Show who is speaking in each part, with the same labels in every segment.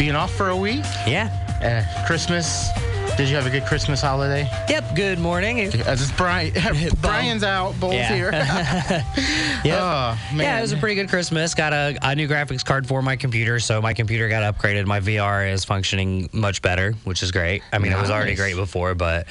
Speaker 1: being off for a week.
Speaker 2: Yeah.
Speaker 1: Uh, Christmas. Did you have a good Christmas holiday?
Speaker 2: Yep. Good morning.
Speaker 1: Uh, this is Brian. Brian's out. Bull's
Speaker 2: Yeah.
Speaker 1: here.
Speaker 2: Yep.
Speaker 1: Oh,
Speaker 2: Yeah, it was a pretty good Christmas. Got a, a new graphics card for my computer, so my computer got upgraded. My VR is functioning much better, which is great. I mean, it was already great before, but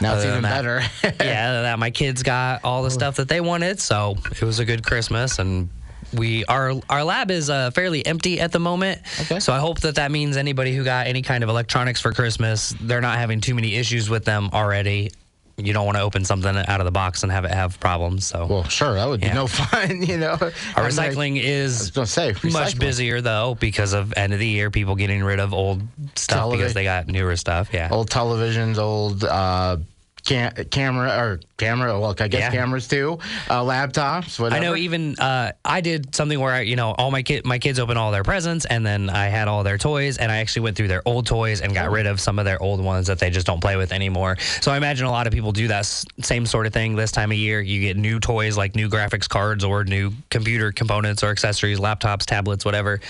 Speaker 1: Now it's even
Speaker 2: that-
Speaker 1: better.
Speaker 2: yeah, that my kids got all the stuff that they wanted, so it was a good Christmas and. We our our lab is uh, fairly empty at the moment,
Speaker 1: Okay.
Speaker 2: so I hope that that means anybody who got any kind of electronics for Christmas, they're not having too many issues with them already. You don't want to open something out of the box and have it have problems. So
Speaker 1: well, sure, that would be no fun, you know.
Speaker 2: our
Speaker 1: I'm like-
Speaker 2: recycling
Speaker 1: I
Speaker 2: is
Speaker 1: say
Speaker 2: much busier though because of end of the year people getting rid of old stuff because they got newer stuff yeah
Speaker 1: Old televisions, old uh, cam- camera or camera. Well, I guess
Speaker 2: Yeah.
Speaker 1: cameras too. Uh, laptops.
Speaker 2: I know even uh, I did something where I, you know all my kid my kids opened all their presents and then I had all their toys and I actually went through their old toys and got rid of some of their old ones that they just don't play with anymore. So I imagine a lot of people do that s- same sort of thing this time of year. You get new toys like new graphics cards or new computer components or accessories, laptops, tablets, whatever.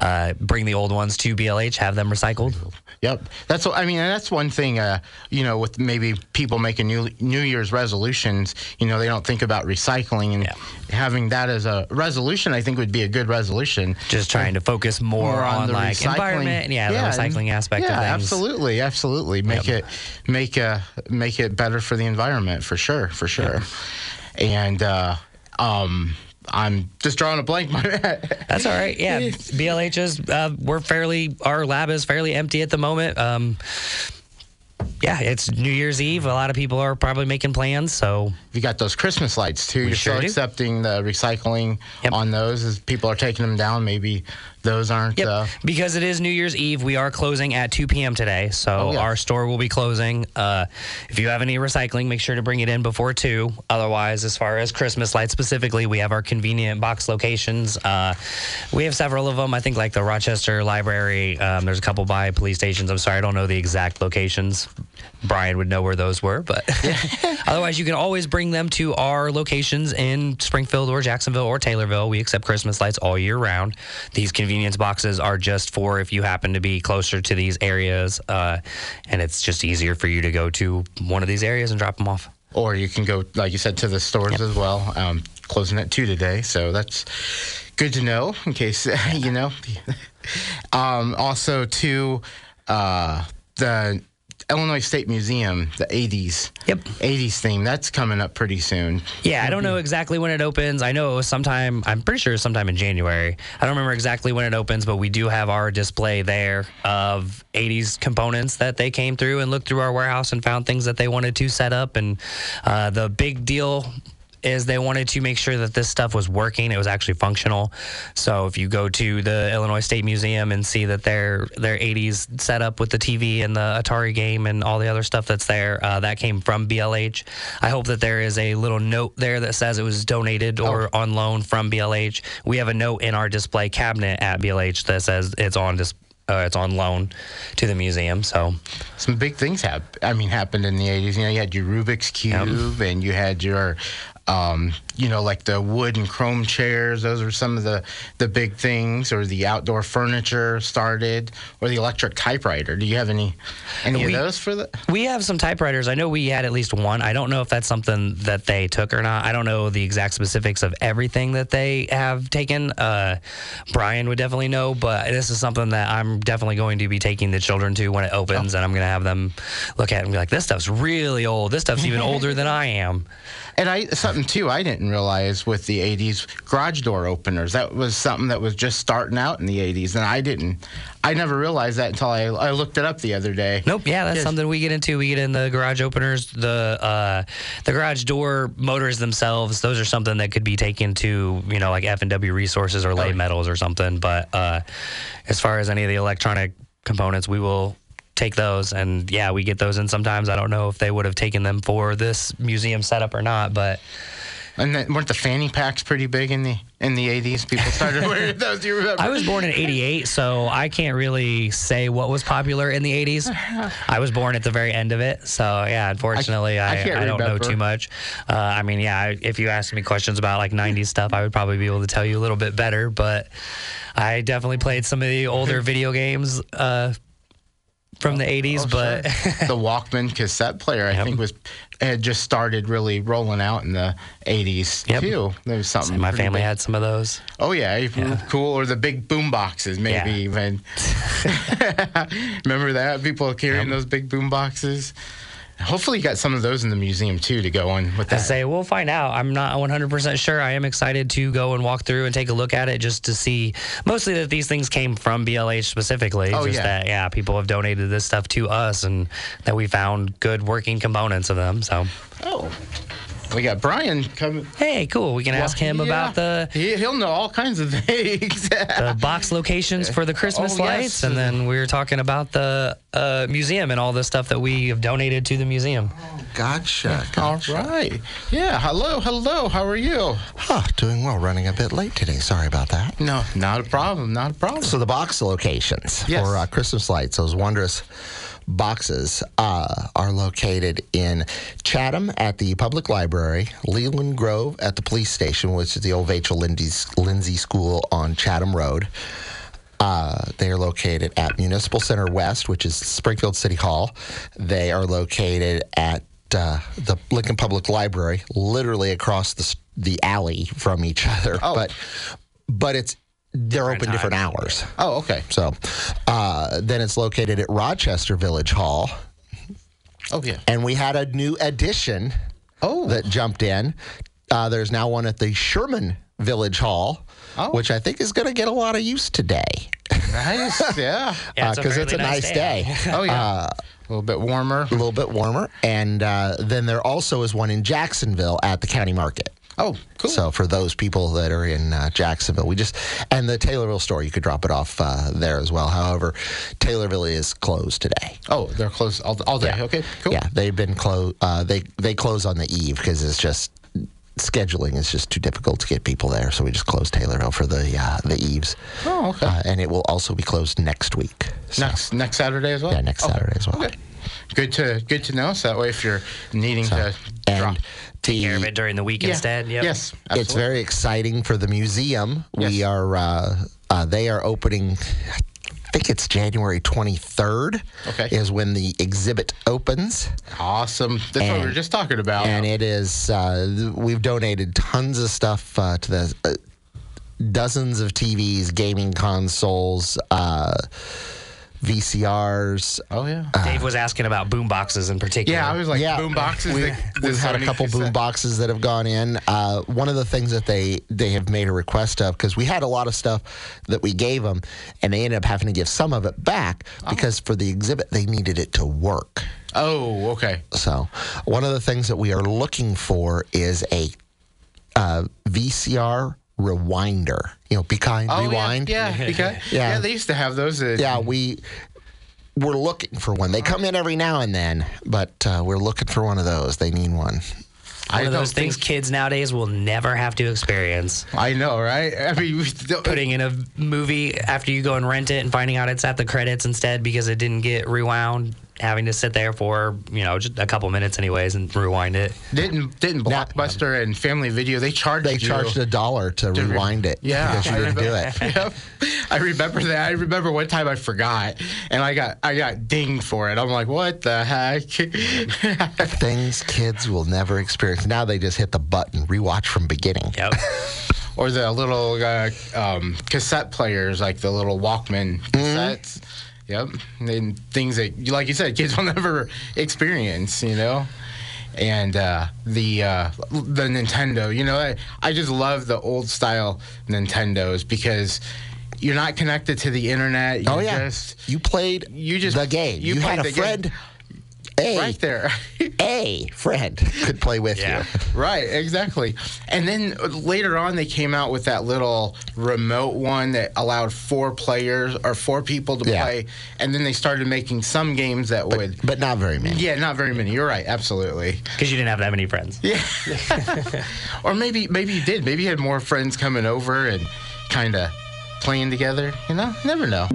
Speaker 2: Uh, bring the old ones to BLH, have them recycled.
Speaker 1: Yep, that's what I mean. That's one thing, uh, you know, with maybe people making new New Year's resolutions. You know, they don't think about recycling and
Speaker 2: Yeah.
Speaker 1: having that as a resolution. I think would be a good resolution.
Speaker 2: just trying to focus more,
Speaker 1: More
Speaker 2: on,
Speaker 1: the
Speaker 2: like
Speaker 1: recycling.
Speaker 2: environment and yeah, the recycling aspect
Speaker 1: yeah,
Speaker 2: of things.
Speaker 1: absolutely, absolutely. Make it make a make it better for the environment for sure, for sure. And uh, um, I'm just drawing a blank.
Speaker 2: That's all right. Yeah, BLH is uh, we're fairly our lab is fairly empty at the moment. Um, yeah, it's New Year's Eve. A lot of people are probably making plans, so
Speaker 1: you got those Christmas lights too. You're
Speaker 2: sure
Speaker 1: still
Speaker 2: do.
Speaker 1: accepting the recycling
Speaker 2: Yep.
Speaker 1: on those as people are taking them down. Maybe those aren't.
Speaker 2: Yep.
Speaker 1: Uh,
Speaker 2: because it is New Year's Eve, we are closing at 2 p.m. today. So
Speaker 1: Oh, yeah.
Speaker 2: our store will be closing. Uh, if you have any recycling, make sure to bring it in before 2. Otherwise, as far as Christmas lights specifically, we have our convenient box locations. Uh, we have several of them. I think like the Rochester Library. Um, there's a couple by police stations. I'm sorry, I don't know the exact locations. Brian would know where those were, but otherwise, you can always bring them to our locations in Springfield or Jacksonville or Taylorville. We accept Christmas lights all year round. These convenience boxes are just for if you happen to be closer to these areas, uh, and it's just easier for you to go to one of these areas and drop them off.
Speaker 1: or you can go, like you said, to the stores as well. Um, closing at two today, so that's good to know in case you know. um, also, to uh, the Illinois State Museum, the 80s,
Speaker 2: Yep.
Speaker 1: 80s theme, that's coming up pretty soon.
Speaker 2: Yeah, I don't know exactly when it opens. I know sometime, I'm pretty sure sometime in January. I don't remember exactly when it opens, but we do have our display there of 80s components that they came through and looked through our warehouse and found things that they wanted to set up. And uh, the big deal is they wanted to make sure that this stuff was working. It was actually functional. So if you go to the Illinois State Museum and see that their their 80s setup with the TV and the Atari game and all the other stuff that's there, uh, that came from BLH. I hope that there is a little note there that says it was donated or on loan from BLH. We have a note in our display cabinet at BLH that says it's on uh, it's on loan to the museum. So
Speaker 1: Some big things hap- I mean, happened in the 80s. You know, you had your Rubik's Cube and you had your, um, you know, like the wood and chrome chairs. Those are some of the, the big things, or the outdoor furniture started, or the electric typewriter. Do you have any any
Speaker 2: We-
Speaker 1: of those for the?
Speaker 2: We have some typewriters. I know we had at least one. I don't know if that's something that they took or not. I don't know the exact specifics of everything that they have taken. Uh, Brian would definitely know, but this is something that I'm definitely going to be taking the children to when it opens, and I'm going to have them look at it and be like, "This stuff's really old. This stuff's even older than I am."
Speaker 1: And I something too I didn't didn't realize with the 80s garage door openers. That was something that was just starting out in the 80s, and I didn't. I never realized that until I, I looked it up the other day.
Speaker 2: Nope. Yeah, that's
Speaker 1: Yes.
Speaker 2: something we get into. We get in the garage openers, the uh, the garage door motors themselves. Those are something that could be taken to you know like F and W resources or lay metals or something. But uh, as far as any of the electronic components, we will take those. And yeah, we get those in sometimes. I don't know if they would have taken them for this museum setup or not, but
Speaker 1: And then, weren't the fanny packs pretty big in the in the 80s? People started wearing those. Do you remember?
Speaker 2: I was born in 88, so I can't really say what was popular in the 80s. I was born at the very end of it. So, yeah, unfortunately,
Speaker 1: I
Speaker 2: I, I,
Speaker 1: can't
Speaker 2: don't know too much. Uh, I mean, yeah, I- if you asked me questions about like 90s stuff, I would probably be able to tell you a little bit better. But I definitely played some of the older video games uh, from the 80s.
Speaker 1: Oh,
Speaker 2: but
Speaker 1: the Walkman cassette player, I
Speaker 2: Yep.
Speaker 1: think, was had just started really rolling out in the 80s
Speaker 2: Yep.
Speaker 1: too. There was something.
Speaker 2: my family
Speaker 1: big.
Speaker 2: had some of those.
Speaker 1: Oh yeah, cool. Or the big boom boxes, maybe
Speaker 2: Yeah.
Speaker 1: even. Remember that people carrying those big boom boxes. Hopefully, you got some of those in the museum too to go on with that.
Speaker 2: I say we'll find out. I'm not 100% sure. I am excited to go and walk through and take a look at it just to see mostly that these things came from BLH specifically.
Speaker 1: Oh,
Speaker 2: just
Speaker 1: yeah.
Speaker 2: that yeah, people have donated this stuff to us and that we found good working components of them. So,
Speaker 1: Oh, we got Brian coming.
Speaker 2: hey, cool. We can ask him about the
Speaker 1: He, he'll know all kinds of things.
Speaker 2: the box locations for the Christmas
Speaker 1: Oh, yes.
Speaker 2: lights, and then we were talking about the uh, museum and all the stuff that we have donated to the museum.
Speaker 3: Gotcha.
Speaker 1: all
Speaker 3: gotcha.
Speaker 1: right. Yeah. Hello. Hello. How are you?
Speaker 3: Huh, doing well. Running a bit late today. Sorry about that.
Speaker 1: No, not a problem. Not a problem.
Speaker 3: So the box locations
Speaker 1: Yes.
Speaker 3: for uh, Christmas lights, those wondrous boxes, uh, are located in Chatham at the Public Library, Leland Grove at the police station, which is the old Vachel Lindsay, School on Chatham Road. Uh, they are located at Municipal Center West, which is Springfield City Hall. They are located at uh, the Lincoln Public Library, literally across the the alley from each other.
Speaker 1: Oh.
Speaker 3: But but it's they're
Speaker 2: Different
Speaker 3: open different hours.
Speaker 1: oh, okay.
Speaker 3: So uh, then it's located at Rochester Village Hall,
Speaker 1: Oh, yeah.
Speaker 3: and we had a new addition
Speaker 1: Oh.
Speaker 3: that jumped in. Uh, there's now one at the Sherman Village Hall,
Speaker 1: Oh.
Speaker 3: which I think is going to get a lot of use today
Speaker 1: Nice. Yeah.
Speaker 2: Yeah,
Speaker 3: because it's, a nice day.
Speaker 1: Oh, yeah.
Speaker 3: Uh,
Speaker 1: a little bit warmer.
Speaker 3: a little bit warmer. And uh, then there also is one in Jacksonville at the county market.
Speaker 1: Oh, cool.
Speaker 3: So for those people that are in uh, Jacksonville, we just and the Taylorville store, you could drop it off uh, there as well. However, Taylorville is closed today.
Speaker 1: oh, they're closed all, all day. Okay, cool.
Speaker 3: Yeah, they've been closed. Uh, they they close on the eve because it's just scheduling is just too difficult to get people there. So we just closed Taylorville for the uh, the eves.
Speaker 1: Oh, okay.
Speaker 3: Uh, and it will also be closed next week. So,
Speaker 1: next next Saturday as well.
Speaker 3: Yeah, next
Speaker 1: Okay.
Speaker 3: Saturday as well.
Speaker 1: Okay. Good to good to know. So that way, if you're needing to
Speaker 3: and
Speaker 1: drop,
Speaker 2: Take care of it during the week
Speaker 1: Yeah.
Speaker 2: instead. Yep.
Speaker 1: Yes,
Speaker 3: It's very exciting for the museum. We are uh, uh, they are opening. I think it's January 23rd.
Speaker 1: Okay.
Speaker 3: is when the exhibit opens,
Speaker 1: awesome. That's what we were just talking about.
Speaker 3: and it is. Uh, we've donated tons of stuff uh, to the. Uh, Dozens of TVs, gaming consoles, uh, VCRs.
Speaker 1: oh yeah.
Speaker 2: Dave was asking about boom boxes in particular.
Speaker 1: yeah, I was like
Speaker 3: yeah,
Speaker 1: boom boxes.
Speaker 3: We,
Speaker 1: the- the
Speaker 3: we've had a
Speaker 1: Sony
Speaker 3: couple boom boxes that have gone in. Uh, one of the things that they they have made a request of because we had a lot of stuff that we gave them, and they ended up having to give some of it back because for the exhibit they needed it to work.
Speaker 1: Oh, okay.
Speaker 3: So one of the things that we are looking for is a uh, VCR rewinder. You know, be kind,
Speaker 1: Oh,
Speaker 3: rewind.
Speaker 1: Yeah, yeah, because,
Speaker 3: Yeah.
Speaker 1: yeah. They used to have those. Uh,
Speaker 3: Yeah, we we're looking for one. They come in every now and then, but uh, we're looking for one of those. They need one.
Speaker 1: I
Speaker 2: One of those things kids nowadays will never have to experience.
Speaker 1: I know, right? I mean, we don't-
Speaker 2: Putting in a movie after you go and rent it and finding out it's at the credits instead because it didn't get rewound, having to sit there for, you know, just a couple minutes anyways and rewind it.
Speaker 1: didn't didn't Blockbuster and Family Video they charged
Speaker 3: They
Speaker 1: you
Speaker 3: charged a dollar to,
Speaker 1: to re-
Speaker 3: rewind it
Speaker 1: Yeah,
Speaker 3: because you
Speaker 1: I
Speaker 3: didn't do
Speaker 1: remember-
Speaker 3: it.
Speaker 1: Yep. I remember that. I remember one time I forgot, and I got I got dinged for it. I'm like, what the heck?
Speaker 3: Things kids will never experience. Now they just hit the button, rewatch from beginning.
Speaker 2: Yep.
Speaker 1: or the little uh, um, cassette players, like the little Walkman
Speaker 3: Mm-hmm.
Speaker 1: Yep, and things that, like you said, kids will never experience. You know. and uh, the uh, the Nintendo. You know, I, I just love the old style Nintendos because you're not connected to the internet. You
Speaker 3: Oh yeah,
Speaker 1: just,
Speaker 3: you played
Speaker 1: you just
Speaker 3: the game.
Speaker 1: you
Speaker 3: You, had a
Speaker 1: friend. game.
Speaker 3: Friend. A,
Speaker 1: right there.
Speaker 3: a friend could play with
Speaker 2: Yeah.
Speaker 3: you.
Speaker 1: Right, exactly. And then later on, they came out with that little remote one that allowed four players or four people to
Speaker 3: Yeah.
Speaker 1: play. And then they started making some games that would.
Speaker 3: But not very many.
Speaker 1: Yeah, not very many. You're right, absolutely.
Speaker 2: Because you didn't have that many friends.
Speaker 1: Yeah. or maybe maybe you did. Maybe you had more friends coming over and kind of playing together. You know, never know.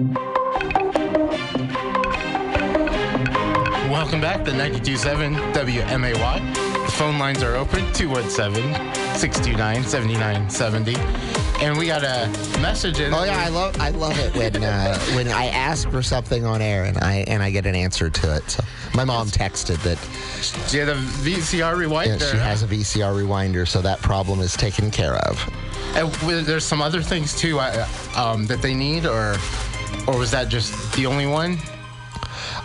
Speaker 1: Welcome back to 92.7 WMAY. The phone lines are open 217-629-7970. And we got a message in.
Speaker 3: Oh yeah, I love I love it when uh, when I ask for something on air and I and I get an answer to it. So my mom texted that
Speaker 1: you have the VCR
Speaker 3: yeah,
Speaker 1: rewinder?
Speaker 3: she has a VCR rewinder, so that problem is taken care of.
Speaker 1: And there's some other things too uh, um, that they need, or or was that just the only one?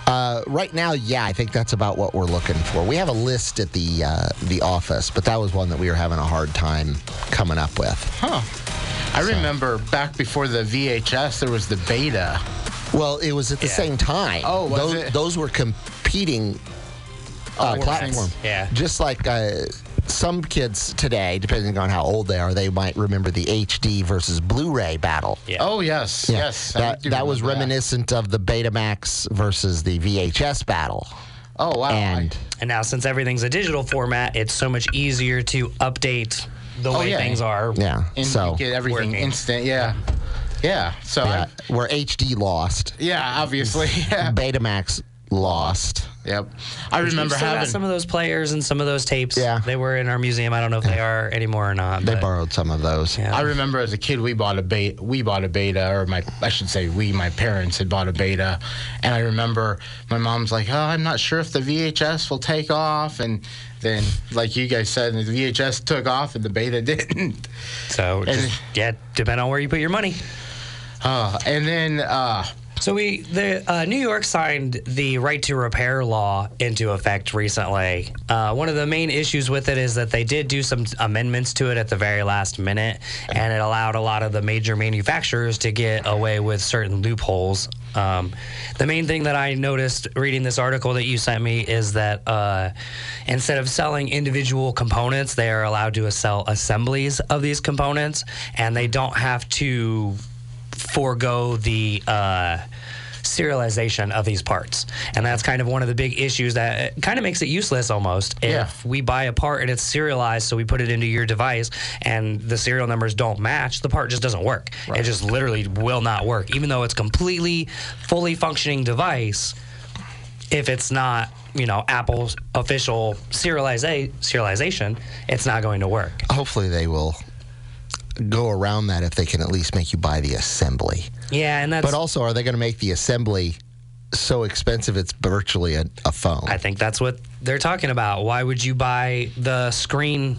Speaker 3: Uh, right now, yeah, I think that's about what we're looking for. We have a list at the uh, the office, but that was one that we were having a hard time coming up with.
Speaker 1: Huh. I remember back before the VHS, there was the beta.
Speaker 3: Well, it was at the
Speaker 2: Yeah.
Speaker 3: same time.
Speaker 1: Oh, was
Speaker 3: those,
Speaker 1: it?
Speaker 3: those were competing uh,
Speaker 1: Oh,
Speaker 3: platform.
Speaker 2: Yeah.
Speaker 3: Just like uh, some kids today, depending on how old they are, they might remember the HD versus Blu-ray battle.
Speaker 2: Yeah.
Speaker 1: Oh yes,
Speaker 3: Yeah.
Speaker 1: yes.
Speaker 3: That that was
Speaker 1: remember
Speaker 3: reminiscent of the Betamax versus the VHS battle.
Speaker 1: Oh wow.
Speaker 3: And
Speaker 2: And now, since everything's a digital format, it's so much easier to update the
Speaker 1: Oh,
Speaker 2: way
Speaker 1: yeah.
Speaker 2: things are.
Speaker 3: yeah,
Speaker 1: and
Speaker 3: so
Speaker 1: get everything
Speaker 2: Working.
Speaker 1: instant. Yeah. Yeah. So
Speaker 3: yeah,
Speaker 1: I,
Speaker 3: where HD lost,
Speaker 1: yeah, obviously. Yeah.
Speaker 3: Betamax lost.
Speaker 1: Yep. I remember having.
Speaker 2: some of those players and some of those tapes.
Speaker 3: Yeah.
Speaker 2: They were in our museum. I don't know if they are anymore or not.
Speaker 3: They borrowed some of those.
Speaker 2: Yeah.
Speaker 1: I remember as a kid we bought a beta. We bought a beta, or my I should say we, my parents had bought a beta, and I remember my mom's like, "Oh, I'm not sure if the VHS will take off," and then like you guys said, the VHS took off and the beta didn't.
Speaker 2: So, just, yeah, depend on where you put your money.
Speaker 1: Uh, and then uh,
Speaker 2: So we the uh, New York signed the right to repair law into effect recently. Uh, one of the main issues with it is that they did do some amendments to it at the very last minute, and it allowed a lot of the major manufacturers to get away with certain loopholes. Um, the main thing that I noticed reading this article that you sent me is that uh, instead of selling individual components, they are allowed to sell assemblies of these components, and they don't have to forego the uh, serialization of these parts. And that's kind of one of the big issues that kind of makes it useless almost. If
Speaker 1: Yeah.
Speaker 2: we buy a part and it's serialized, so we put it into your device and the serial numbers don't match, the part just doesn't work. It just literally will not work. Even though it's completely, fully functioning device, if it's not, you know, Apple's official serializa- serialization, it's not going to work.
Speaker 3: Hopefully, they will go around that if they can at least make you buy the assembly.
Speaker 2: Yeah, and that's
Speaker 3: But also, are they going to make the assembly so expensive it's virtually a, a phone?
Speaker 2: I think that's what they're talking about. Why would you buy the screen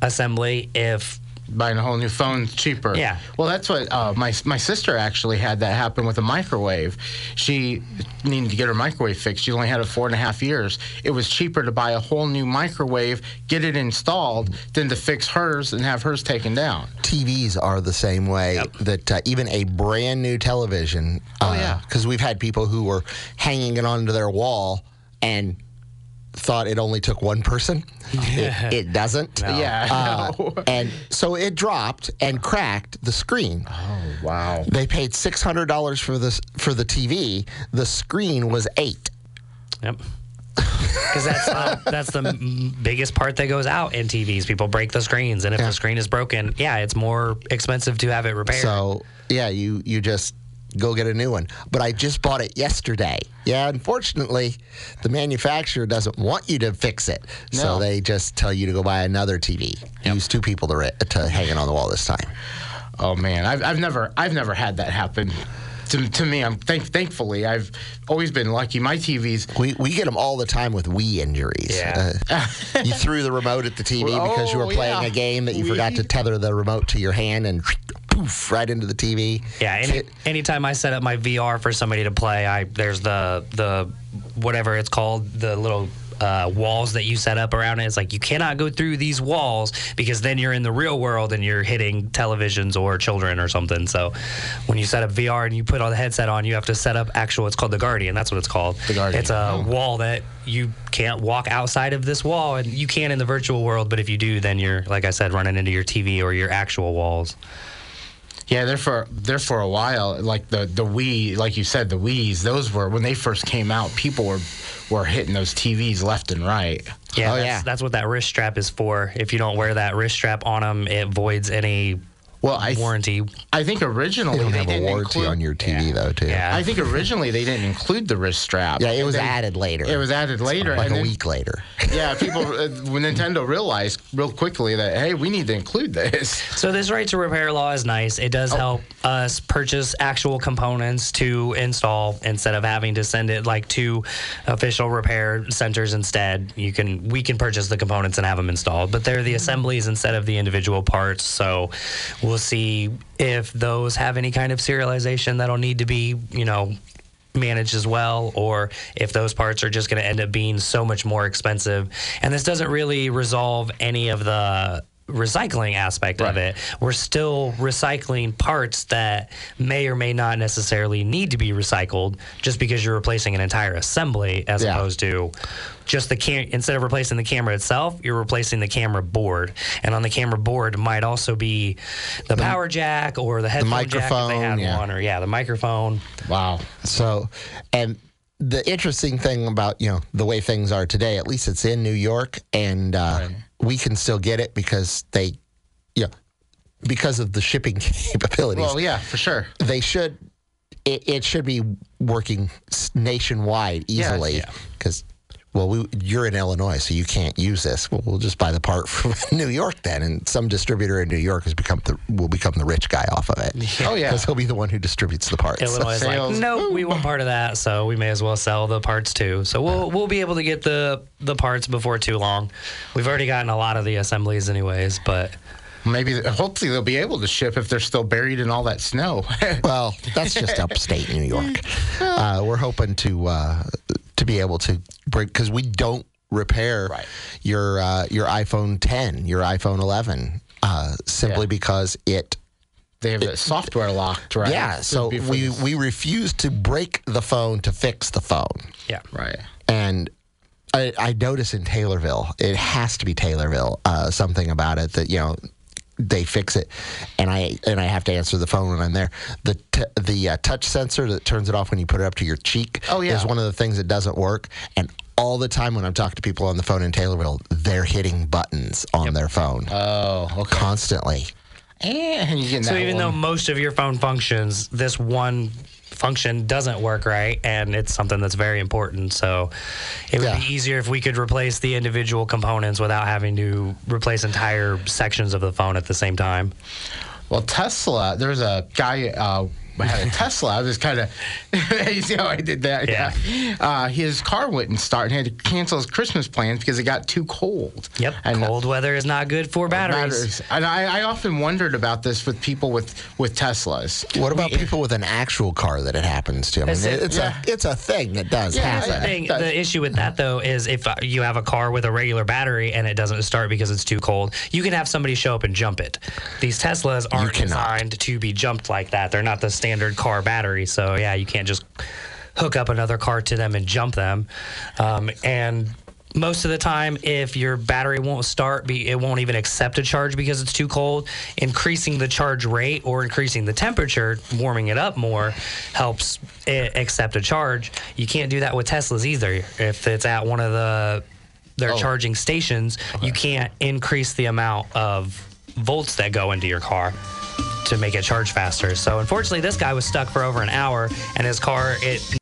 Speaker 2: assembly if
Speaker 1: buying a whole new phone cheaper.
Speaker 2: Yeah.
Speaker 1: Well, that's what uh, my my sister actually had that happen with a microwave. She needed to get her microwave fixed. She only had it four and a half years. It was cheaper to buy a whole new microwave, get it installed, than to fix hers and have hers taken down.
Speaker 3: TVs are the same way. That uh, even a brand new television.
Speaker 1: Oh, yeah.
Speaker 3: Because we've had people who were hanging it onto their wall and thought it only took one person. It, it doesn't.
Speaker 1: Yeah. I know.
Speaker 3: Uh, and so it dropped and cracked the screen.
Speaker 1: oh wow.
Speaker 3: They paid six hundred dollars for this for the TV. The screen was eight.
Speaker 2: Yep. Because that's the, that's the m- biggest part that goes out in TVs. People break the screens, and if
Speaker 3: Yeah.
Speaker 2: the screen is broken, yeah, it's more expensive to have it repaired.
Speaker 3: So yeah, you you just go get a new one. But I just bought it yesterday. Yeah, unfortunately, the manufacturer doesn't want you to fix it, so they just tell you to go buy another TV. Use two people to re- to hang it on the wall this time.
Speaker 1: Oh man, I've, I've never I've never had that happen. To, to me, I'm thank, thankfully I've always been lucky. My TVs,
Speaker 3: We, we get them all the time with Wii injuries.
Speaker 2: Yeah.
Speaker 3: Uh, you threw the remote at the TV because you were
Speaker 1: Oh,
Speaker 3: playing
Speaker 1: yeah.
Speaker 3: a game that you forgot to tether the remote to your hand and poof right into the TV.
Speaker 2: yeah, any, anytime I set up my VR for somebody to play, I there's the the whatever it's called, the little uh, walls that you set up around it. It's like you cannot go through these walls because then you're in the real world and you're hitting televisions or children or something. So when you set up VR and you put all the headset on, you have to set up actual. It's called the Guardian. That's what it's called.
Speaker 1: The Guardian.
Speaker 2: It's a wall that you can't walk outside of this wall, and you can in the virtual world. But if you do, then you're like I said, running into your TV or your actual walls.
Speaker 1: Yeah, there for there for a while. Like the the Wii, like you said, the Wii's. Those were when they first came out. People were were hitting those TVs left and right.
Speaker 2: Yeah,
Speaker 3: Oh,
Speaker 2: that's,
Speaker 3: yeah.
Speaker 2: that's what that wrist strap is for. If you don't wear that wrist strap on them, it voids any
Speaker 1: Well, I th-
Speaker 2: warranty.
Speaker 1: I think originally
Speaker 3: They don't
Speaker 1: they
Speaker 3: have a
Speaker 1: didn't
Speaker 3: warranty
Speaker 1: include,
Speaker 3: on your TV though, too.
Speaker 2: Yeah.
Speaker 1: I think originally they didn't include the wrist strap.
Speaker 3: Yeah, it was
Speaker 1: And then
Speaker 3: added later.
Speaker 1: It was added later,
Speaker 3: like
Speaker 1: and
Speaker 3: a
Speaker 1: then,
Speaker 3: week later.
Speaker 1: Yeah, people uh, when Nintendo realized real quickly that hey, we need to include this.
Speaker 2: So this right to repair law is nice. It
Speaker 1: Oh.
Speaker 2: does help us purchase actual components to install instead of having to send it like to official repair centers instead. You can we can purchase the components and have them installed, but they're the assemblies instead of the individual parts. So we'll see if those have any kind of serialization that'll need to be, you know, managed as well, or if those parts are just going to end up being so much more expensive. And this doesn't really resolve any of the recycling aspect of it. We're still recycling parts that may or may not necessarily need to be recycled just because you're replacing an entire assembly as
Speaker 3: Yeah.
Speaker 2: opposed to just the cam instead of replacing the camera itself, you're replacing the camera board. And on the camera board might also be the power jack or the headphone jack if they
Speaker 3: microphone,
Speaker 2: have
Speaker 3: yeah.
Speaker 2: one or yeah, the microphone.
Speaker 1: Wow.
Speaker 3: So, and the interesting thing about you know the way things are today, at least it's in New York, and uh, we can still get it because they, you know, because of the shipping capabilities.
Speaker 1: Well, yeah, for sure.
Speaker 3: They should, it, it should be working nationwide easily because. Well, we, you're in Illinois, so you can't use this. Well, we'll just buy the part from New York then, and some distributor in New York has become the will become the rich guy off of it.
Speaker 1: Oh, yeah.
Speaker 3: because he'll be the one who distributes the parts.
Speaker 2: Illinois is like,
Speaker 1: Sales.
Speaker 2: no, we want part of that, so we may as well sell the parts too. So we'll we'll be able to get the the parts before too long. We've already gotten a lot of the assemblies, anyways, but
Speaker 1: Maybe, hopefully, they'll be able to ship if they're still buried in all that snow.
Speaker 3: Well, that's just upstate New York. Uh, we're hoping to uh, to be able to bring because we don't repair
Speaker 1: Right.
Speaker 3: your uh, your iPhone 10, your iPhone 11, uh, simply
Speaker 1: Yeah.
Speaker 3: because it.
Speaker 1: they have the software locked, right?
Speaker 3: Yeah, so
Speaker 1: It'd be for
Speaker 3: we
Speaker 1: this-
Speaker 3: we refuse to break the phone to fix the phone,
Speaker 2: yeah.
Speaker 1: right.
Speaker 3: and. I, I notice in Taylorville, it has to be Taylorville, uh, something about it that you know they fix it, and I and I have to answer the phone when I'm there. The t- the uh, touch sensor that turns it off when you put it up to your cheek
Speaker 1: Oh, yeah.
Speaker 3: is one of the things that doesn't work. And all the time when I'm talking to people on the phone in Taylorville, they're hitting buttons on their phone
Speaker 1: Oh, okay.
Speaker 3: constantly.
Speaker 1: And you get
Speaker 2: So
Speaker 1: that
Speaker 2: even though most of your phone functions, this one function doesn't work right, and it's something that's very important. So it would
Speaker 3: Yeah.
Speaker 2: be easier if we could replace the individual components without having to replace entire sections of the phone at the same time.
Speaker 1: Well, Tesla, there's a guy uh, had a Tesla. I was kind of, you see how I did that?
Speaker 2: Yeah.
Speaker 1: Uh, his car wouldn't start and he had to cancel his Christmas plans because it got too cold.
Speaker 2: Yep,
Speaker 1: And
Speaker 2: cold weather is not good for batteries.
Speaker 1: And I, I often wondered about this with people with, with Teslas.
Speaker 3: What about people with an actual car that it happens to? I mean,
Speaker 2: That's it.
Speaker 3: it's
Speaker 1: Yeah.
Speaker 3: a it's a thing that does
Speaker 1: Yeah,
Speaker 3: happen.
Speaker 2: The, thing, the issue with that though is if uh, you have a car with a regular battery and it doesn't start because it's too cold, you can have somebody show up and jump it. These Teslas aren't designed to be jumped like that. They're not the standard car battery, so yeah, you can't just hook up another car to them and jump them. Um, and most of the time, if your battery won't start, be, it won't even accept a charge because it's too cold. Increasing the charge rate or increasing the temperature, warming it up more, helps it accept a charge. You can't do that with Teslas either. If it's at one of the their charging stations, you can't increase the amount of volts that go into your car to make it charge faster. So unfortunately, this guy was stuck for over an hour, and his car it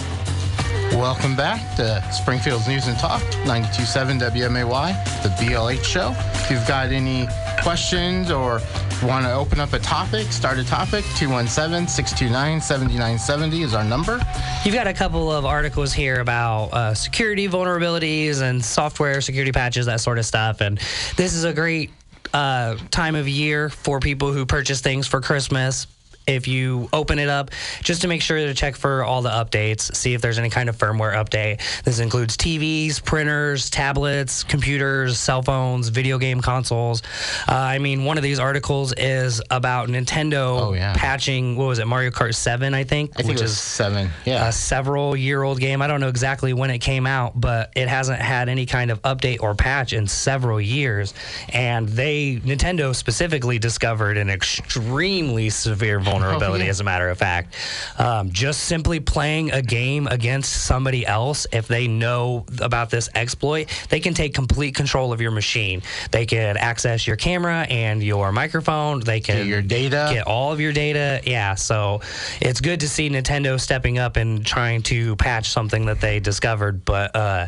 Speaker 1: Welcome back to Springfield's News and Talk, 92.7 WMAY, the BLH show. If you've got any questions or want to open up a topic, start a topic, 217-629-7970 is our number.
Speaker 2: You've got a couple of articles here about uh, security vulnerabilities and software security patches, that sort of stuff. And this is a great uh, time of year for people who purchase things for Christmas. If you open it up, just to make sure to check for all the updates, see if there's any kind of firmware update. This includes TVs, printers, tablets, computers, cell phones, video game consoles. Uh, I mean, one of these articles is about Nintendo
Speaker 1: Oh, yeah.
Speaker 2: patching, what was it, Mario Kart 7, I think?
Speaker 1: I think
Speaker 2: which
Speaker 1: it was
Speaker 2: is
Speaker 1: seven. Yeah.
Speaker 2: a several year old game. I don't know exactly when it came out, but it hasn't had any kind of update or patch in several years. And they, Nintendo specifically, discovered an extremely severe vulnerability,
Speaker 1: yeah.
Speaker 2: as a matter of fact. Um, just simply playing a game against somebody else, if they know about this exploit, they can take complete control of your machine. They can access your camera and your microphone. They can
Speaker 1: Get your data.
Speaker 2: Get all of your data. Yeah, so it's good to see Nintendo stepping up and trying to patch something that they discovered. But uh,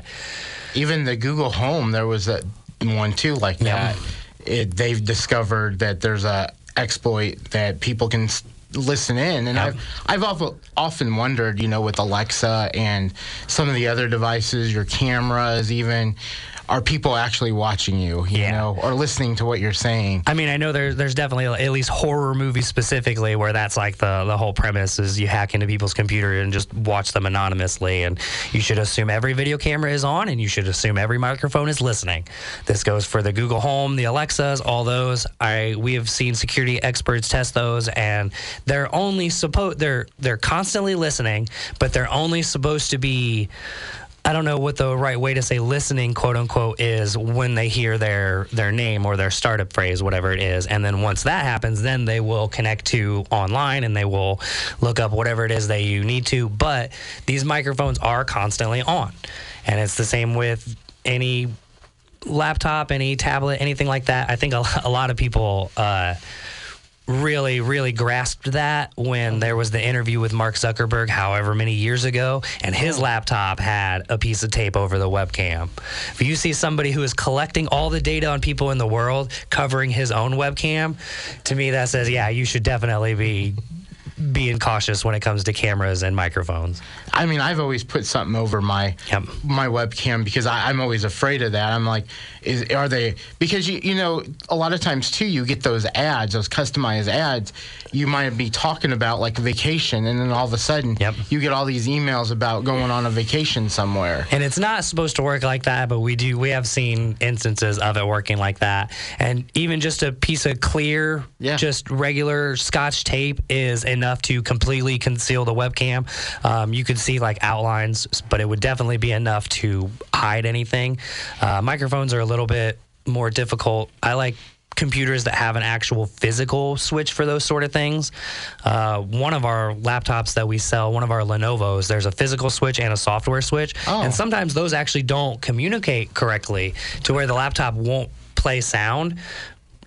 Speaker 1: Even the Google Home, there was that one too like
Speaker 2: Yeah.
Speaker 1: that. It, they've discovered that there's a exploit that people can s- listen in, and
Speaker 2: Yeah.
Speaker 1: I've I've often often wondered, you know, with Alexa and some of the other devices, your cameras, even. Are people actually watching you, you
Speaker 2: Yeah.
Speaker 1: know, or listening to what you're saying?
Speaker 2: I mean, I know there, there's definitely at least horror movies specifically where that's like the the whole premise is you hack into people's computer and just watch them anonymously, and you should assume every video camera is on, and you should assume every microphone is listening. This goes for the Google Home, the Alexas, all those. I we have seen security experts test those, and they're only supposed they're they're constantly listening, but they're only supposed to be. I don't know what the right way to say listening, quote unquote, is when they hear their their name or their startup phrase, whatever it is. And then once that happens, then they will connect to online and they will look up whatever it is that you need to. But these microphones are constantly on, and it's the same with any laptop, any tablet, anything like that. I think a, a lot of people. Uh, really, really grasped that when there was the interview with Mark Zuckerberg, however many years ago, and his mm-hmm. laptop had a piece of tape over the webcam. If you see somebody who is collecting all the data on people in the world, covering his own webcam, to me that says, yeah, you should definitely be being cautious when it comes to cameras and microphones.
Speaker 1: I mean, I've always put something over my
Speaker 2: Yep.
Speaker 1: my webcam because I, I'm always afraid of that. I'm like, is are they? Because you you know, a lot of times too, you get those ads, those customized ads. You might be talking about like vacation, and then all of a sudden,
Speaker 2: Yep.
Speaker 1: you get all these emails about going on a vacation somewhere.
Speaker 2: And it's not supposed to work like that, but we do. We have seen instances of it working like that. And even just a piece of clear,
Speaker 1: Yeah.
Speaker 2: just regular Scotch tape is enough to completely conceal the webcam. Um, you could see like outlines, but it would definitely be enough to hide anything. Uh, microphones are a little bit more difficult. I like computers that have an actual physical switch for those sort of things. Uh, one of our laptops that we sell, one of our Lenovo's, there's a physical switch and a software switch.
Speaker 1: Oh.
Speaker 2: And sometimes those actually don't communicate correctly to where the laptop won't play sound.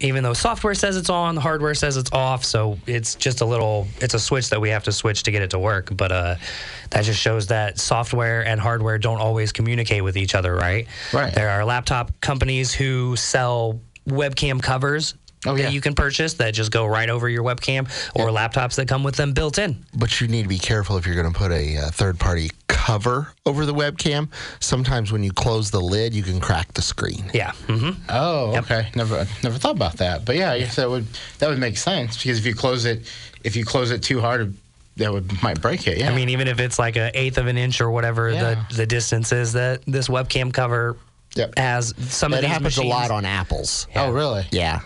Speaker 2: Even though software says it's on, the hardware says it's off, so it's just a little, it's a switch that we have to switch to get it to work. But uh, that just shows that software and hardware don't always communicate with each other, right?
Speaker 1: Right.
Speaker 2: There are laptop companies who sell webcam covers
Speaker 1: Oh, yeah.
Speaker 2: that you can purchase that just go right over your webcam, or laptops that come with them built in.
Speaker 3: But you need to be careful if you're going to put a uh, third party cover over the webcam. Sometimes when you close the lid, you can crack the screen.
Speaker 2: Yeah. Mm-hmm.
Speaker 1: Oh, okay. Never never thought about that. But yeah, I guess that would that would make sense because if you close it, if you close it too hard, that would might break it. Yeah.
Speaker 2: I mean, even if it's like an eighth of an inch or whatever
Speaker 1: Yeah.
Speaker 2: the the distance is that this webcam cover
Speaker 3: Yep.
Speaker 2: has some of
Speaker 3: That
Speaker 2: these
Speaker 3: happens
Speaker 2: machines.
Speaker 3: a lot on Apples.
Speaker 1: oh really?
Speaker 3: Yeah.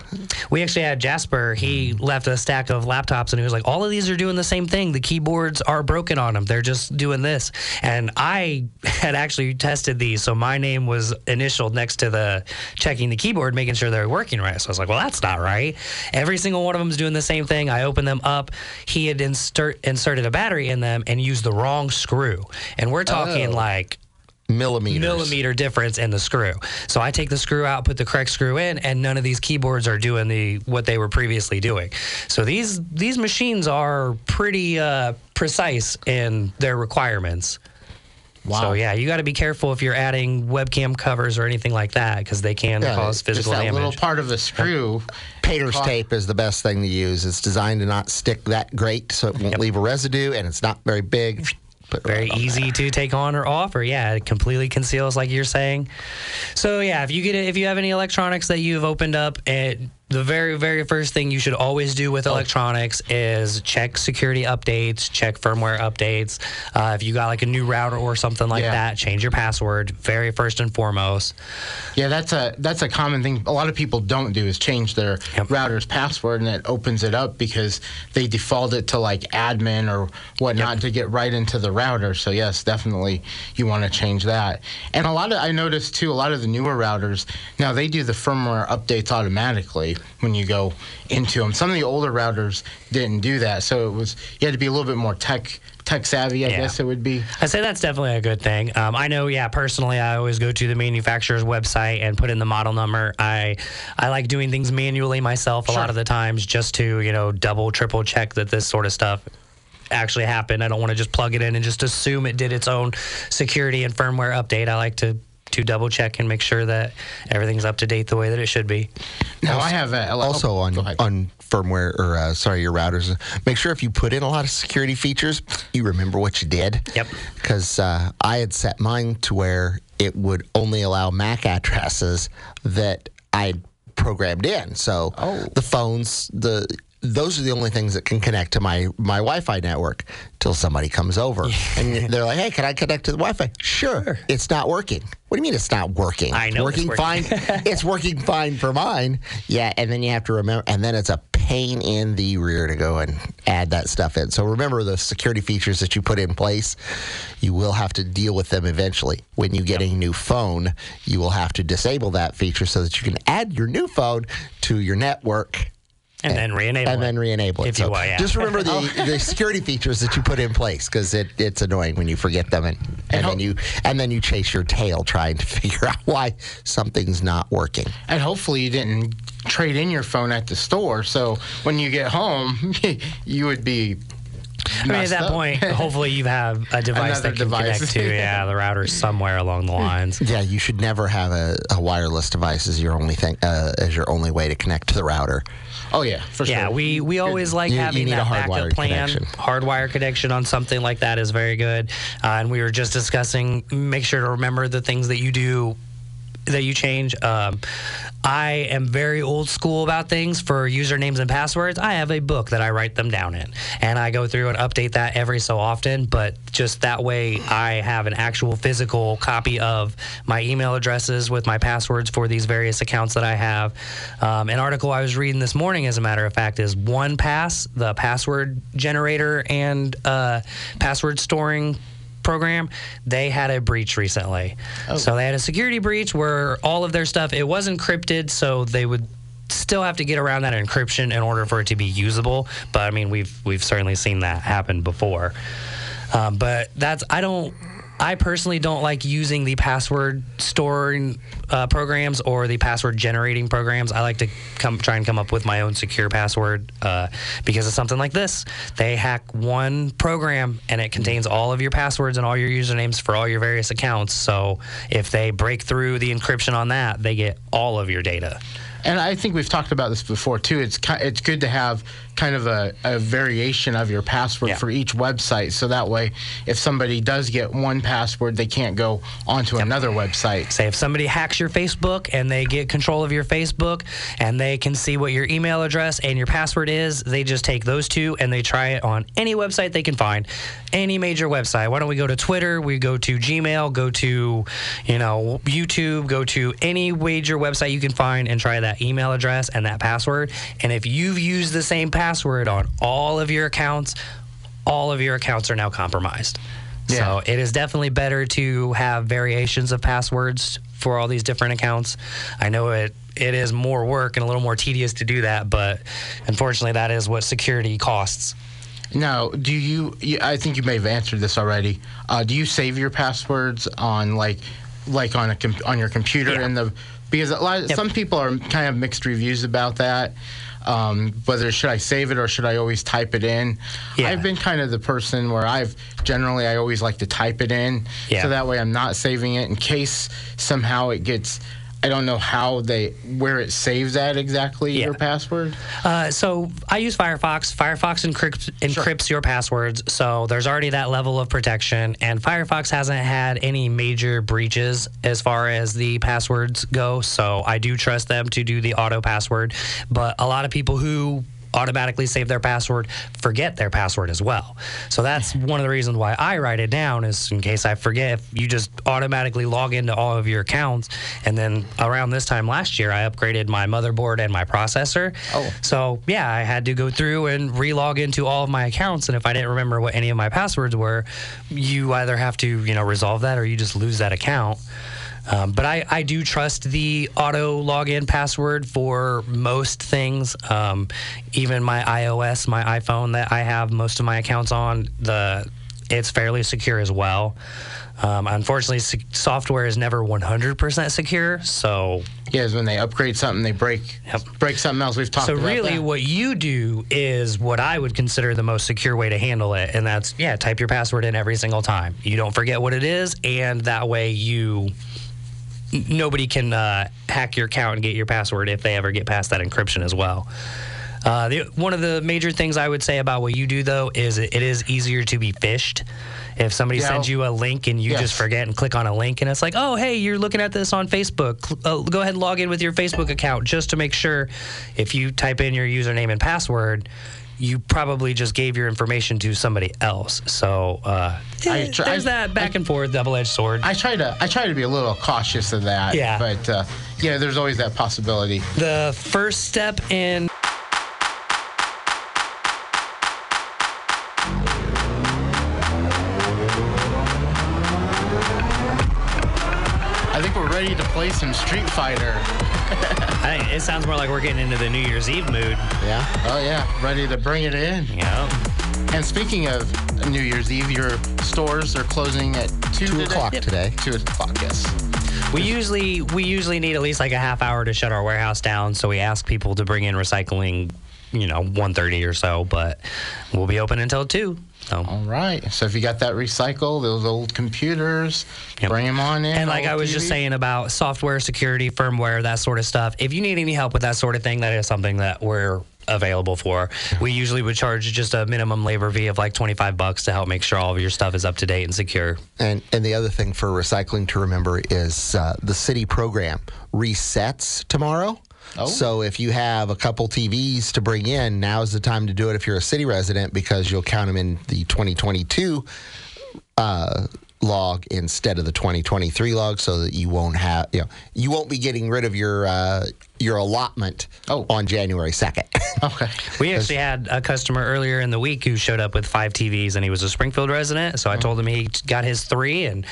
Speaker 2: We actually had Jasper. He hmm. left a stack of laptops and he was like, "All of these are doing the same thing. The keyboards are broken on them. They're just doing this." And I had actually tested these, so my name was initialed next to the checking the keyboard, making sure they're working right. So I was like, "Well, that's not right." Every single one of them is doing the same thing. I opened them up. He had insert inserted a battery in them and used the wrong screw. And we're talking
Speaker 1: Oh.
Speaker 2: like
Speaker 3: Millimeters.
Speaker 2: millimeter difference in the screw. So I take the screw out, put the correct screw in, and none of these keyboards are doing the what they were previously doing. So these these machines are pretty uh, precise in their requirements.
Speaker 1: Wow.
Speaker 2: So yeah, you got to be careful if you're adding webcam covers or anything like that because they can
Speaker 3: Yeah,
Speaker 2: cause physical
Speaker 1: Just that
Speaker 2: damage.
Speaker 1: little part of the screw.
Speaker 3: Painter's tape is the best thing to use. It's designed to not stick that great, so it won't leave a residue, and it's not very big. Put
Speaker 2: very
Speaker 3: right
Speaker 2: easy to take on or off or yeah it completely conceals like you're saying. So yeah if you get it if you have any electronics that you've opened up and the very very first thing you should always do
Speaker 3: Oh.
Speaker 2: with electronics is check security updates check firmware updates uh, if you got like a new router or something like
Speaker 1: Yeah.
Speaker 2: that change your password very first and foremost
Speaker 1: Yeah, that's a that's a common thing. A lot of people don't do is change their
Speaker 2: Yep.
Speaker 1: router's password, and it opens it up because they default it to like admin or whatnot to get right into the router. So yes, definitely you want to change that. And a lot of I noticed too, a lot of the newer routers now they do the firmware updates automatically when you go into them. Some of the older routers didn't do that, so it was you had to be a little bit more tech tech savvy. I
Speaker 2: Yeah.
Speaker 1: guess it would be.
Speaker 2: I say that's definitely a good thing. Um, I know, yeah, personally, I always go to the manufacturer's website and put in the model number. I I like doing things manually myself a lot of the times just to you know double, triple check that this sort of stuff actually happened. I don't want to just plug it in and just assume it did its own security and firmware update. I like to to double check and make sure that everything's up to date the way that it should be.
Speaker 1: Now I have a,
Speaker 3: also
Speaker 1: oh,
Speaker 3: on on firmware or uh, sorry your routers make sure if you put in a lot of security features you remember what you did
Speaker 2: Yep.
Speaker 3: because uh, i had set mine to where it would only allow mac addresses that i programmed in so
Speaker 1: Oh.
Speaker 3: the phones the those are the only things that can connect to my my Wi-Fi network till somebody comes over and they're like, "Hey, can I connect to the Wi-Fi?" Sure. It's not working. What do you mean it's not working?
Speaker 2: I know it's
Speaker 3: working
Speaker 2: working.
Speaker 3: fine. it's working fine for mine. Yeah, and then you have to remember, and then it's a pain in the rear to go and add that stuff in. So remember the security features that you put in place. You will have to deal with them eventually. When you get a new phone, you will have to disable that feature so that you can add your new phone to your network.
Speaker 2: And then re-enable
Speaker 3: and
Speaker 2: it.
Speaker 3: then re-enable it.
Speaker 2: If you
Speaker 3: So
Speaker 2: want, yeah.
Speaker 3: Just remember the, the security features that you put in place because it, it's annoying when you forget them and, and then you and then you chase your tail trying to figure out why something's not working.
Speaker 1: And hopefully you didn't trade in your phone at the store. So when you get home, you would be.
Speaker 2: I mean, at that
Speaker 1: up.
Speaker 2: point, hopefully you have a device that can
Speaker 1: device.
Speaker 2: connect to yeah the router somewhere along the lines.
Speaker 3: Yeah, you should never have a, a wireless device as your only thing uh, as your only way to connect to the router.
Speaker 1: Oh yeah, for
Speaker 2: Yeah,
Speaker 1: sure.
Speaker 2: we, we always like
Speaker 3: You- you
Speaker 2: having
Speaker 3: a
Speaker 2: that backup plan.
Speaker 3: connection.
Speaker 2: Hardwire connection on something like that is very good. Uh, and we were just discussing make sure to remember the things that you do that you change. Um, I am very old school about things for usernames and passwords. I have a book that I write them down in, and I go through and update that every so often. But just that way, I have an actual physical copy of my email addresses with my passwords for these various accounts that I have. Um, an article I was reading this morning, as a matter of fact, is OnePass, the password generator and uh, password storing program, they had a breach recently. So they had a security breach where all of their stuff it was encrypted, so they would still have to get around that encryption in order for it to be usable. But I mean, we've we've certainly seen that happen before. Um, but that's I don't. I personally don't like using the password storing uh, programs or the password generating programs. I like to come try and come up with my own secure password uh, because of something like this. They hack one program and it contains all of your passwords and all your usernames for all your various accounts. So if they break through the encryption on that, they get all of your data.
Speaker 1: And I think we've talked about this before too. It's ki- it's good to have kind of a, a variation of your password
Speaker 2: Yeah.
Speaker 1: for each website, so that way, if somebody does get one password, they can't go onto another website.
Speaker 2: Say if somebody hacks your Facebook and they get control of your Facebook and they can see what your email address and your password is, they just take those two and they try it on any website they can find, any major website. Why don't we go to Twitter? We go to Gmail, go to, you know, YouTube, go to any major website you can find and try that email address and that password. And if you've used the same password on all of your accounts, all of your accounts are now compromised.
Speaker 1: Yeah.
Speaker 2: So it is definitely better to have variations of passwords for all these different accounts. I know it it is more work and a little more tedious to do that, but unfortunately that is what security costs.
Speaker 1: Now, do you, you? I think you may have answered this already. Uh, do you save your passwords on like, like on a on your computer
Speaker 2: Yeah.
Speaker 1: and the because a lot,
Speaker 2: Yep.
Speaker 1: some people are kind of mixed reviews about that. um, whether should I save it or should I always type it in.
Speaker 2: Yeah.
Speaker 1: I've been kind of the person where I've generally I always like to type it in,
Speaker 2: Yeah.
Speaker 1: so that way I'm not saving it in case somehow it gets. I don't know how they where it saves that exactly
Speaker 2: Yeah.
Speaker 1: your password.
Speaker 2: Uh, so I use Firefox. Firefox encrypts, encrypts your passwords, so there's already that level of protection. And Firefox hasn't had any major breaches as far as the passwords go, so I do trust them to do the auto password. But a lot of people who automatically save their password forget their password as well. So that's one of the reasons why I write it down is in case I forget. You just automatically log into all of your accounts, and then around this time last year, I upgraded my motherboard and my processor.
Speaker 1: Oh.
Speaker 2: So yeah, I had to go through and re-log into all of my accounts, and if I didn't remember what any of my passwords were, you either have to you know resolve that or you just lose that account. Um, but I, I do trust the auto login password for most things. Um, even my iOS, my iPhone that I have most of my accounts on, the it's fairly secure as well. Um, unfortunately, se- software is never 100% secure, so
Speaker 1: Yeah, is when they upgrade something, they break
Speaker 2: Yep.
Speaker 1: break something else. We've talked about.
Speaker 2: So really,
Speaker 1: that.
Speaker 2: what you do is what I would consider the most secure way to handle it, and that's yeah, type your password in every single time. You don't forget what it is, and that way you nobody can uh, hack your account and get your password if they ever get past that encryption as well. Uh, the, one of the major things I would say about what you do though is it, it is easier to be phished. If somebody
Speaker 1: Yeah.
Speaker 2: sends you a link and you
Speaker 1: Yes.
Speaker 2: just forget and click on a link and it's like, oh hey, you're looking at this on Facebook. Uh, go ahead and log in with your Facebook account just to make sure. If you type in your username and password, you probably just gave your information to somebody else. So uh,
Speaker 1: I
Speaker 2: eh,
Speaker 1: try-
Speaker 2: there's
Speaker 1: I-
Speaker 2: that back and forth double-edged sword.
Speaker 1: I try to I try to be a little cautious of that.
Speaker 2: Yeah.
Speaker 1: But uh, yeah, there's always that possibility.
Speaker 2: the first step in
Speaker 1: I think we're ready to play some Street Fighter.
Speaker 2: I think it sounds more like we're getting into the New Year's Eve mood.
Speaker 3: Yeah.
Speaker 1: Oh yeah, ready to bring it in.
Speaker 2: Yeah.
Speaker 1: And speaking of New Year's Eve, your stores are closing at two,
Speaker 3: Two
Speaker 1: today?
Speaker 3: o'clock today.
Speaker 1: Two o'clock, yes.
Speaker 2: We usually we usually need at least like a half hour to shut our warehouse down, so we ask people to bring in recycling, you know, 1:30 or so, but we'll be open until 2. So
Speaker 1: All right. So if you got that recycle, those old computers,
Speaker 2: Yep.
Speaker 1: bring them on in.
Speaker 2: And like I was just saying about software security, firmware, that sort of stuff. If you need any help with that sort of thing, that is something that we're available for. We usually would charge just a minimum labor fee of like 25 bucks to help make sure all of your stuff is up to date and secure.
Speaker 3: And and the other thing for recycling to remember is uh, the city program resets tomorrow.
Speaker 1: Oh.
Speaker 3: So if you have a couple TVs to bring in, now's the time to do it if you're a city resident because you'll count them in the 2022 uh, log instead of the 2023 log, so that you won't have you know you won't be getting rid of your uh, your allotment
Speaker 1: Oh.
Speaker 3: on January 2nd.
Speaker 1: Okay.
Speaker 2: We actually had a customer earlier in the week who showed up with five TVs, and he was a Springfield resident. So I told him he got his three, and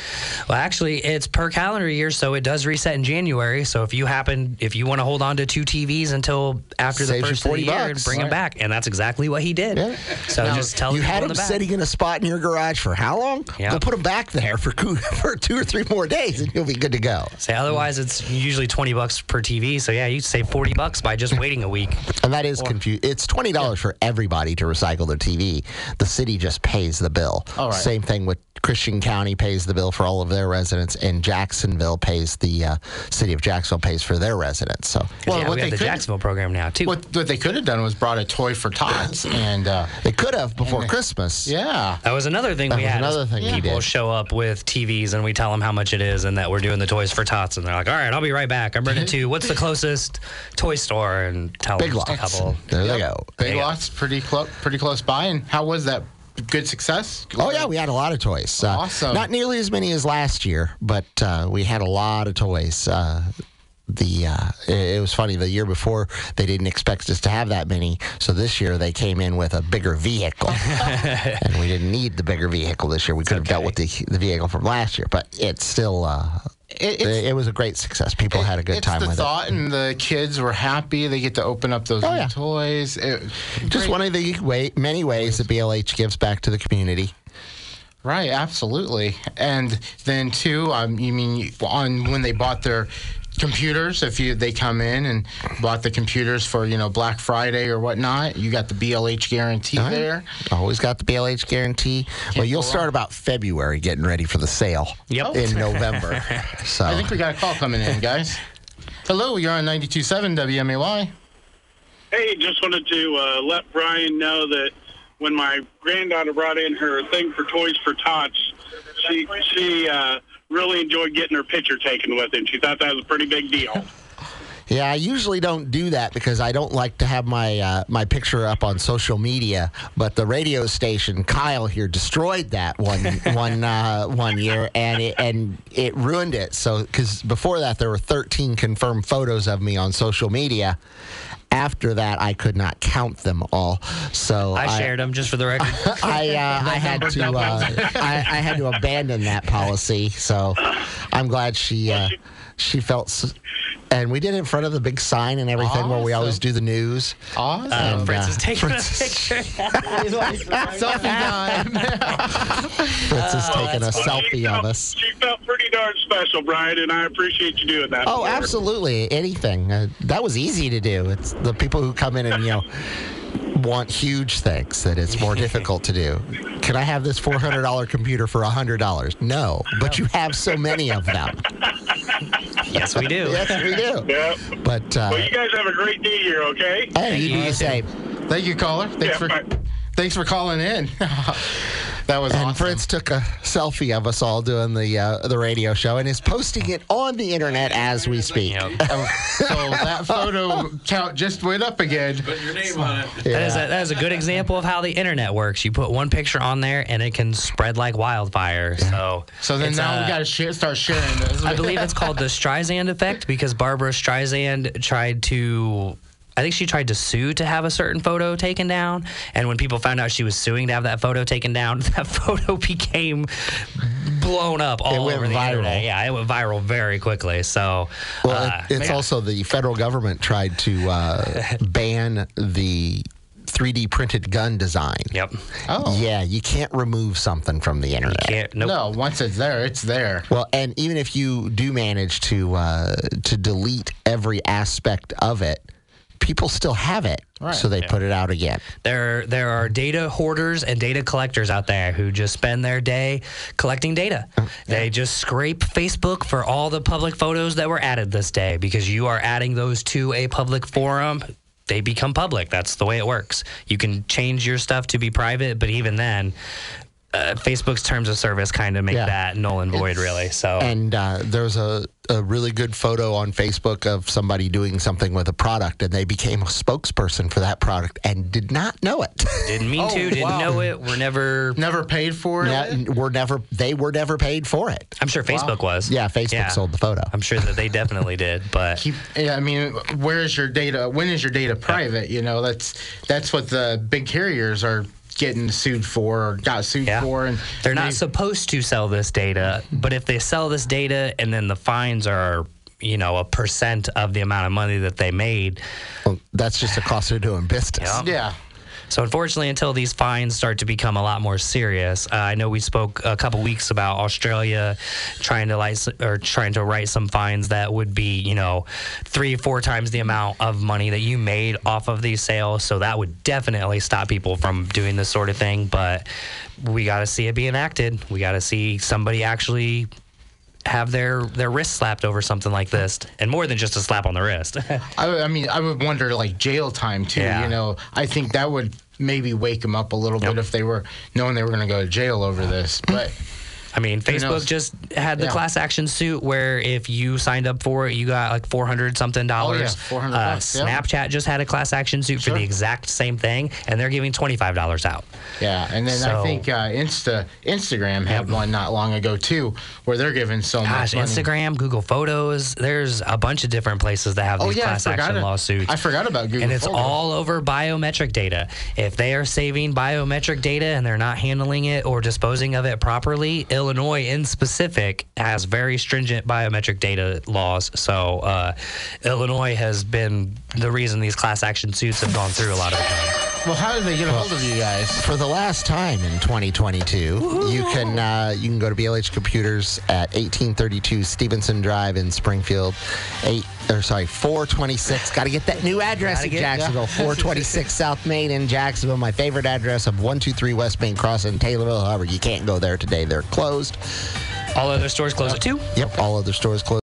Speaker 2: well, actually, it's per calendar year, so it does reset in January. So if you happen, if you want to hold on to two TVs until after the
Speaker 3: Saves you
Speaker 2: first of the
Speaker 3: 40
Speaker 2: year, and
Speaker 3: bucks.
Speaker 2: bring them back, and that's exactly what he did.
Speaker 3: Yeah.
Speaker 2: So just tell
Speaker 3: you
Speaker 2: the
Speaker 3: had him sitting in a spot in your garage for how long?
Speaker 2: Yeah.
Speaker 3: Go put him back there for for two or three more days, and you'll be good to go.
Speaker 2: Say otherwise, it's usually twenty bucks per TV. So yeah, you save forty bucks by just waiting a week.
Speaker 3: And that is confused. It's twenty dollars for everybody to recycle their TV. The city just pays the bill.
Speaker 1: All right.
Speaker 3: Same thing with Christian County pays the bill for all of their residents, and Jacksonville pays the uh, city of Jacksonville pays for their residents. So
Speaker 1: Well,
Speaker 2: yeah,
Speaker 1: what
Speaker 2: we have
Speaker 1: they
Speaker 2: the
Speaker 1: could-
Speaker 2: Jacksonville program now too.
Speaker 1: What what they could have done was brought a toy for tots and uh,
Speaker 3: they could have before Christmas.
Speaker 1: yeah.
Speaker 2: That was another thing
Speaker 3: That
Speaker 2: we
Speaker 3: was
Speaker 2: had. is
Speaker 3: another thing we
Speaker 2: people
Speaker 3: did.
Speaker 2: show up with TVs and we tell them how much it is and that we're doing the toys for tots and they're like, "All right, I'll be right back. I'm running to what's the closest toy store?" And tell
Speaker 3: Big
Speaker 2: just a
Speaker 3: lots.
Speaker 2: couple.
Speaker 3: There they go.
Speaker 1: Big
Speaker 2: Yeah.
Speaker 1: lots, pretty close, pretty close by. And how was that? Good success.
Speaker 3: Oh yeah, we had a lot of toys. Uh,
Speaker 1: Awesome.
Speaker 3: Not nearly as many as last year, but uh, we had a lot of toys. Uh, the uh, it, it was funny. The year before, they didn't expect us to have that many, so this year they came in with a bigger vehicle, and we didn't need the bigger vehicle this year. We could have dealt with the the vehicle from last year, but it's still. Uh,
Speaker 1: It-
Speaker 3: it, was a great success. People had a good time with it.
Speaker 1: it's the thought, and the kids were happy. They get to open up those
Speaker 3: Oh,
Speaker 1: new
Speaker 3: yeah.
Speaker 1: toys. It-
Speaker 3: it. Just one of the way, many ways that BLH gives back to the community.
Speaker 1: Right, absolutely. And then too, um, you mean on when they bought their computers. If you they come in and bought the computers for you know Black Friday or whatnot, you got the BLH guarantee
Speaker 3: right.
Speaker 1: there.
Speaker 3: Always got the BLH guarantee. well, you'll start
Speaker 1: wrong.
Speaker 3: about February getting ready for the sale.
Speaker 2: Yep.
Speaker 3: In November. so
Speaker 1: I think we got a call coming in, guys. Hello, you're on 92.7 WMAY.
Speaker 4: Hey, just wanted to uh, let Brian know that when my granddaughter brought in her thing for Toys for Tots, she she uh, really enjoyed getting her picture taken with him. She thought that was a pretty big deal.
Speaker 3: Yeah, I usually don't do that because I don't like to have my uh, my picture up on social media. But the radio station, Kyle here, destroyed that one one uh, one year, and it and it ruined it. So because before that there were 13 confirmed photos of me on social media. After that, I could not count them all. So
Speaker 2: I shared them just for the record.
Speaker 3: I uh, I had to uh, I, I had to abandon that policy. So I'm glad she uh, she felt. And we did it in front of the big sign and everything where we always do the news.
Speaker 1: Awesome.
Speaker 2: Uh, Fritz is taking
Speaker 3: Fritz-
Speaker 2: a picture.
Speaker 1: Selfie time.
Speaker 3: Fritz is taking a
Speaker 4: Well, she
Speaker 3: selfie
Speaker 4: felt-
Speaker 3: of us.
Speaker 4: She felt pretty darn special, Brian, and I appreciate you doing that.
Speaker 3: Oh,
Speaker 4: for her.
Speaker 3: absolutely. Anything. Uh, that was easy to do. It's the people who come in and, you know, want huge things that it's more difficult to do. Can I have this $400 computer for $100? No, but you have so many of them.
Speaker 2: yes, we do.
Speaker 3: Yes, we do.
Speaker 4: Yeah.
Speaker 3: But, uh,
Speaker 4: Well, you guys have a great day here, okay?
Speaker 3: hey, you do the same.
Speaker 1: Thank you, caller. Thanks
Speaker 4: Yeah,
Speaker 1: for
Speaker 4: bye.
Speaker 1: thanks for calling in. that was
Speaker 3: And
Speaker 1: awesome.
Speaker 3: Fritz took a selfie of us all doing the uh, the radio show and is posting it on the internet as we speak.
Speaker 2: Yep.
Speaker 1: Oh, so that photo count just went up again.
Speaker 2: Put your name That is, a, that is a good example of how the internet works. You put one picture on there, and it can spread like wildfire. So,
Speaker 1: So then now
Speaker 2: uh,
Speaker 1: we got to share, start sharing this.
Speaker 2: I believe it's called the Streisand effect because Barbara Streisand tried to. I think she tried to sue to have a certain photo taken down, and when people found out she was suing to have that photo taken down, that photo became blown up all over the
Speaker 3: viral.
Speaker 2: internet. Yeah, it went viral very quickly. So,
Speaker 3: Well,
Speaker 2: uh,
Speaker 3: it, it's
Speaker 2: yeah.
Speaker 3: also the federal government tried to uh, ban the 3D printed gun design.
Speaker 2: Yep.
Speaker 1: Oh.
Speaker 3: Yeah, you can't remove something from the internet.
Speaker 2: Can't, nope.
Speaker 1: No, once it's there, it's there.
Speaker 3: Well, and even if you do manage to uh, to delete every aspect of it, people still have it,
Speaker 1: Right.
Speaker 3: so they put it out again.
Speaker 2: There, there are data hoarders and data collectors out there who just spend their day collecting data. Mm-hmm. They just scrape Facebook for all the public photos that were added this day because you are adding those to a public forum. They become public. That's the way it works. You can change your stuff to be private, but even then, uh, Facebook's terms of service kind of make
Speaker 3: Yeah.
Speaker 2: that null and void, really. So,
Speaker 3: And uh, there's a, a really good photo on Facebook of somebody doing something with a product, and they became a spokesperson for that product and did not know it.
Speaker 2: didn't mean
Speaker 1: Oh,
Speaker 2: to, didn't
Speaker 1: wow.
Speaker 2: know it. We're never.
Speaker 1: Never paid for it.
Speaker 3: Yeah, were never they were never paid for it.
Speaker 2: I'm sure Facebook was.
Speaker 3: Yeah, Facebook sold the photo.
Speaker 2: I'm sure that they definitely did, but
Speaker 1: Keep, yeah, I mean, where is your data? When is your data private? You know, that's that's what the big carriers are getting sued for or got sued
Speaker 2: Yeah.
Speaker 1: for, and
Speaker 2: They're not
Speaker 1: they-
Speaker 2: supposed to sell this data, but if they sell this data and then the fines are, you know, a percent of the amount of money that they made.
Speaker 3: Well, that's just a cost of doing business.
Speaker 2: Yeah.
Speaker 1: Yeah.
Speaker 2: So unfortunately, until these fines start to become a lot more serious, uh, I know we spoke a couple weeks about Australia trying to or trying to write some fines that would be, you know, three, four times the amount of money that you made off of these sales. So that would definitely stop people from doing this sort of thing. But we got to see it be enacted. We got to see somebody actually have their their wrist slapped over something like this, and more than just a slap on the wrist.
Speaker 1: I, I mean, I would wonder like jail time too.
Speaker 2: Yeah.
Speaker 1: You know, I think that would maybe wake them up a little bit if they were knowing they were going to go to jail over this. But
Speaker 2: I mean, Facebook
Speaker 1: knows?
Speaker 2: just had the
Speaker 1: Yeah.
Speaker 2: class action suit where if you signed up for it, you got like four hundred something dollars.
Speaker 1: Oh, yeah, 400
Speaker 2: Uh,
Speaker 1: bucks, yeah.
Speaker 2: Snapchat just had a class action suit
Speaker 1: Sure.
Speaker 2: for the exact same thing, and they're giving twenty five dollars out.
Speaker 1: yeah, and then I
Speaker 2: So-
Speaker 1: think uh, Insta Instagram had one not long ago too, where they're giving so
Speaker 2: Gosh,
Speaker 1: much money.
Speaker 2: Instagram, Google Photos, there's a bunch of different places that have
Speaker 1: Oh
Speaker 2: these
Speaker 1: yeah, I
Speaker 2: class
Speaker 1: forgot
Speaker 2: action
Speaker 1: it-
Speaker 2: lawsuits.
Speaker 1: I forgot about Google.
Speaker 2: and it's
Speaker 1: Photos.
Speaker 2: all over biometric data. If they are saving biometric data and they're not handling it or disposing of it properly, Illinois in specific has very stringent biometric data laws. So uh, Illinois has been the reason these class action suits have gone through a lot of the time.
Speaker 1: Well, how did they get a hold of you guys?
Speaker 3: For the last time in 2022, you can uh, you can go to BLH Computers at 1832 Stevenson Drive in Springfield. Eight or sorry, 426. Got to get that new address
Speaker 2: Gotta
Speaker 3: in
Speaker 2: get-
Speaker 3: Jacksonville. 426 South Main in Jacksonville. My favorite address of 123 West Main Cross in Taylorville. However, you can't go there today. They're closed.
Speaker 2: All other stores closed at 2.
Speaker 3: Yep, all other stores closed.